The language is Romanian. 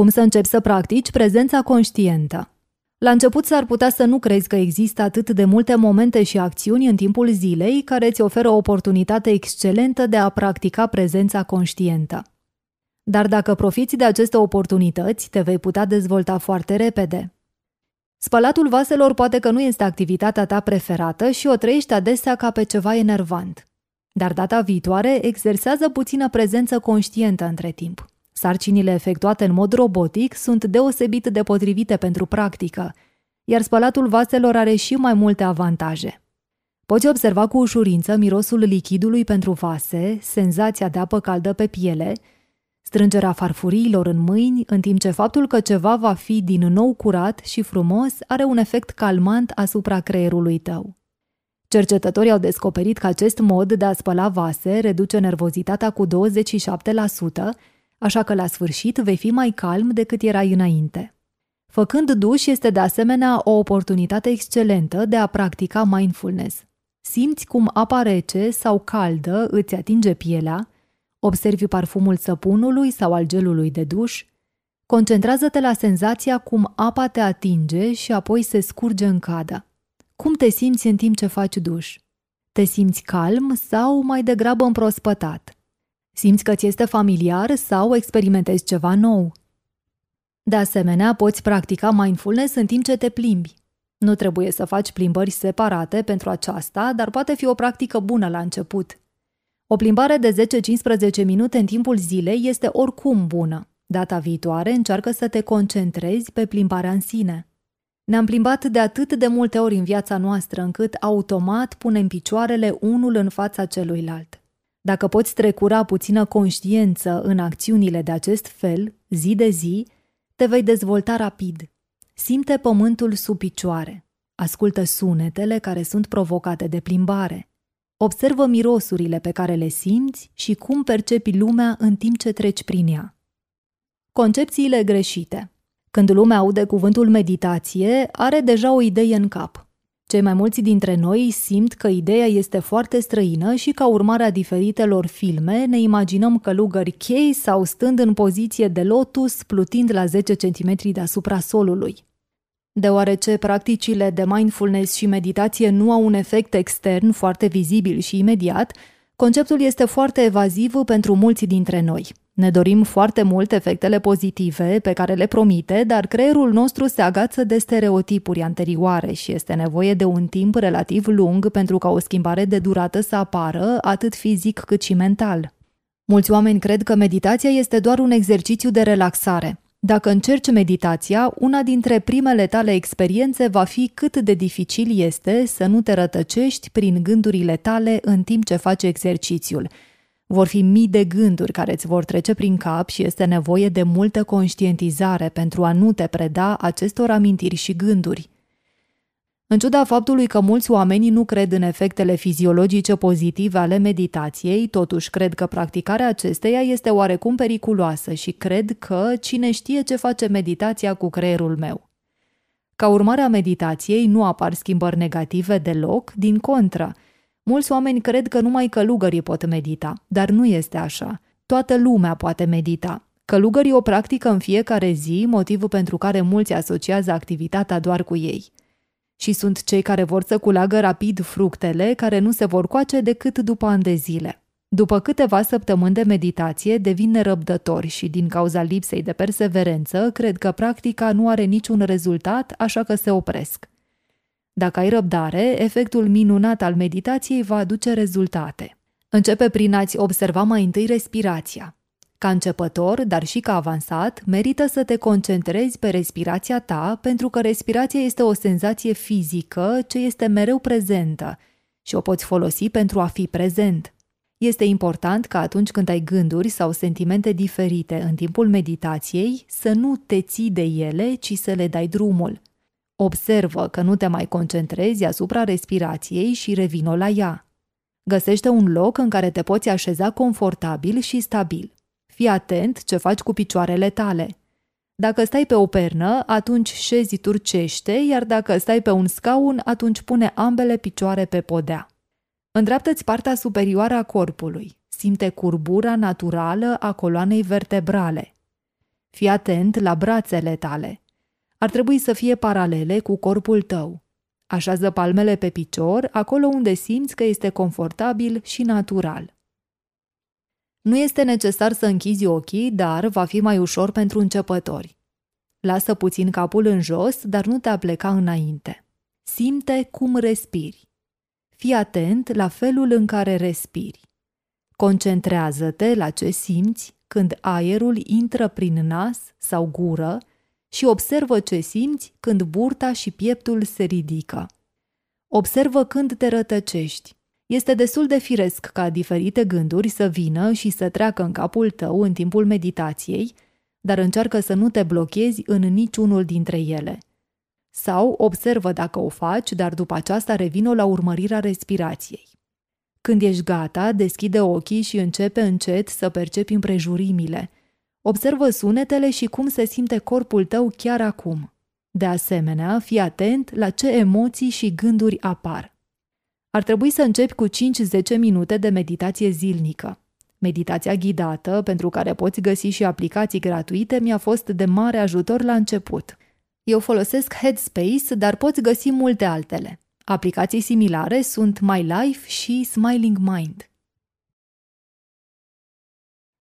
Cum să începi să practici prezența conștientă? La început s-ar putea să nu crezi că există atât de multe momente și acțiuni în timpul zilei care îți oferă o oportunitate excelentă de a practica prezența conștientă. Dar dacă profiți de aceste oportunități, te vei putea dezvolta foarte repede. Spălatul vaselor poate că nu este activitatea ta preferată și o trăiești adesea ca pe ceva enervant. Dar data viitoare exersează puțină prezență conștientă între timp. Sarcinile efectuate în mod robotic sunt deosebit de potrivite pentru practică, iar spălatul vaselor are și mai multe avantaje. Poți observa cu ușurință mirosul lichidului pentru vase, senzația de apă caldă pe piele, strângerea farfuriilor în mâini, în timp ce faptul că ceva va fi din nou curat și frumos are un efect calmant asupra creierului tău. Cercetătorii au descoperit că acest mod de a spăla vase reduce nervozitatea cu 27%, așa că la sfârșit vei fi mai calm decât erai înainte. Făcând duș este de asemenea o oportunitate excelentă de a practica mindfulness. Simți cum apa rece sau caldă îți atinge pielea, observi parfumul săpunului sau al gelului de duș, concentrează-te la senzația cum apa te atinge și apoi se scurge în cadă. Cum te simți în timp ce faci duș? Te simți calm sau mai degrabă împrospătat? Simți că ți este familiar sau experimentezi ceva nou? De asemenea, poți practica mindfulness în timp ce te plimbi. Nu trebuie să faci plimbări separate pentru aceasta, dar poate fi o practică bună la început. O plimbare de 10-15 minute în timpul zilei este oricum bună. Data viitoare încearcă să te concentrezi pe plimbarea în sine. Ne-am plimbat de atât de multe ori în viața noastră încât automat punem picioarele unul în fața celuilalt. Dacă poți trecura puțină conștiență în acțiunile de acest fel, zi de zi, te vei dezvolta rapid. Simte pământul sub picioare. Ascultă sunetele care sunt provocate de plimbare. Observă mirosurile pe care le simți și cum percepi lumea în timp ce treci prin ea. Concepțiile greșite. Când lumea aude cuvântul meditație, are deja o idee în cap. Cei mai mulți dintre noi simt că ideea este foarte străină și ca urmare a diferitelor filme ne imaginăm călugări chei sau stând în poziție de lotus plutind la 10 cm deasupra solului. Deoarece practicile de mindfulness și meditație nu au un efect extern foarte vizibil și imediat, conceptul este foarte evaziv pentru mulți dintre noi. Ne dorim foarte mult efectele pozitive pe care le promite, dar creierul nostru se agață de stereotipuri anterioare și este nevoie de un timp relativ lung pentru ca o schimbare de durată să apară, atât fizic cât și mental. Mulți oameni cred că meditația este doar un exercițiu de relaxare. Dacă încerci meditația, una dintre primele tale experiențe va fi cât de dificil este să nu te rătăcești prin gândurile tale în timp ce faci exercițiul – vor fi mii de gânduri care îți vor trece prin cap și este nevoie de multă conștientizare pentru a nu te preda acestor amintiri și gânduri. În ciuda faptului că mulți oameni nu cred în efectele fiziologice pozitive ale meditației, totuși cred că practicarea acesteia este oarecum periculoasă și cred că cine știe ce face meditația cu creierul meu. Ca urmare a meditației nu apar schimbări negative deloc, din contră – Mulți oameni cred că numai călugării pot medita, dar nu este așa. Toată lumea poate medita. Călugării o practică în fiecare zi, motivul pentru care mulți asociază activitatea doar cu ei. Și sunt cei care vor să culeagă rapid fructele, care nu se vor coace decât după ani de zile. După câteva săptămâni de meditație, devin nerăbdători și, din cauza lipsei de perseverență, cred că practica nu are niciun rezultat, așa că se opresc. Dacă ai răbdare, efectul minunat al meditației va aduce rezultate. Începe prin a-ți observa mai întâi respirația. Ca începător, dar și ca avansat, merită să te concentrezi pe respirația ta, pentru că respirația este o senzație fizică ce este mereu prezentă și o poți folosi pentru a fi prezent. Este important ca atunci când ai gânduri sau sentimente diferite în timpul meditației să nu te ții de ele, ci să le dai drumul. Observă că nu te mai concentrezi asupra respirației și revino la ea. Găsește un loc în care te poți așeza confortabil și stabil. Fii atent ce faci cu picioarele tale. Dacă stai pe o pernă, atunci șezi turcește, iar dacă stai pe un scaun, atunci pune ambele picioare pe podea. Îndreaptă-ți partea superioară a corpului. Simte curbura naturală a coloanei vertebrale. Fii atent la brațele tale. Ar trebui să fie paralele cu corpul tău. Așează palmele pe picior, acolo unde simți că este confortabil și natural. Nu este necesar să închizi ochii, dar va fi mai ușor pentru începători. Lasă puțin capul în jos, dar nu te apleca înainte. Simte cum respiri. Fii atent la felul în care respiri. Concentrează-te la ce simți când aerul intră prin nas sau gură și observă ce simți când burta și pieptul se ridică. Observă când te rătăcești. Este destul de firesc ca diferite gânduri să vină și să treacă în capul tău în timpul meditației, dar încearcă să nu te blochezi în niciunul dintre ele. Sau observă dacă o faci, dar după aceasta revină la urmărirea respirației. Când ești gata, deschide ochii și începe încet să percepi împrejurimile. Observă sunetele și cum se simte corpul tău chiar acum. De asemenea, fii atent la ce emoții și gânduri apar. Ar trebui să începi cu 5-10 minute de meditație zilnică. Meditația ghidată, pentru care poți găsi și aplicații gratuite, mi-a fost de mare ajutor la început. Eu folosesc Headspace, dar poți găsi multe altele. Aplicații similare sunt My Life și Smiling Mind.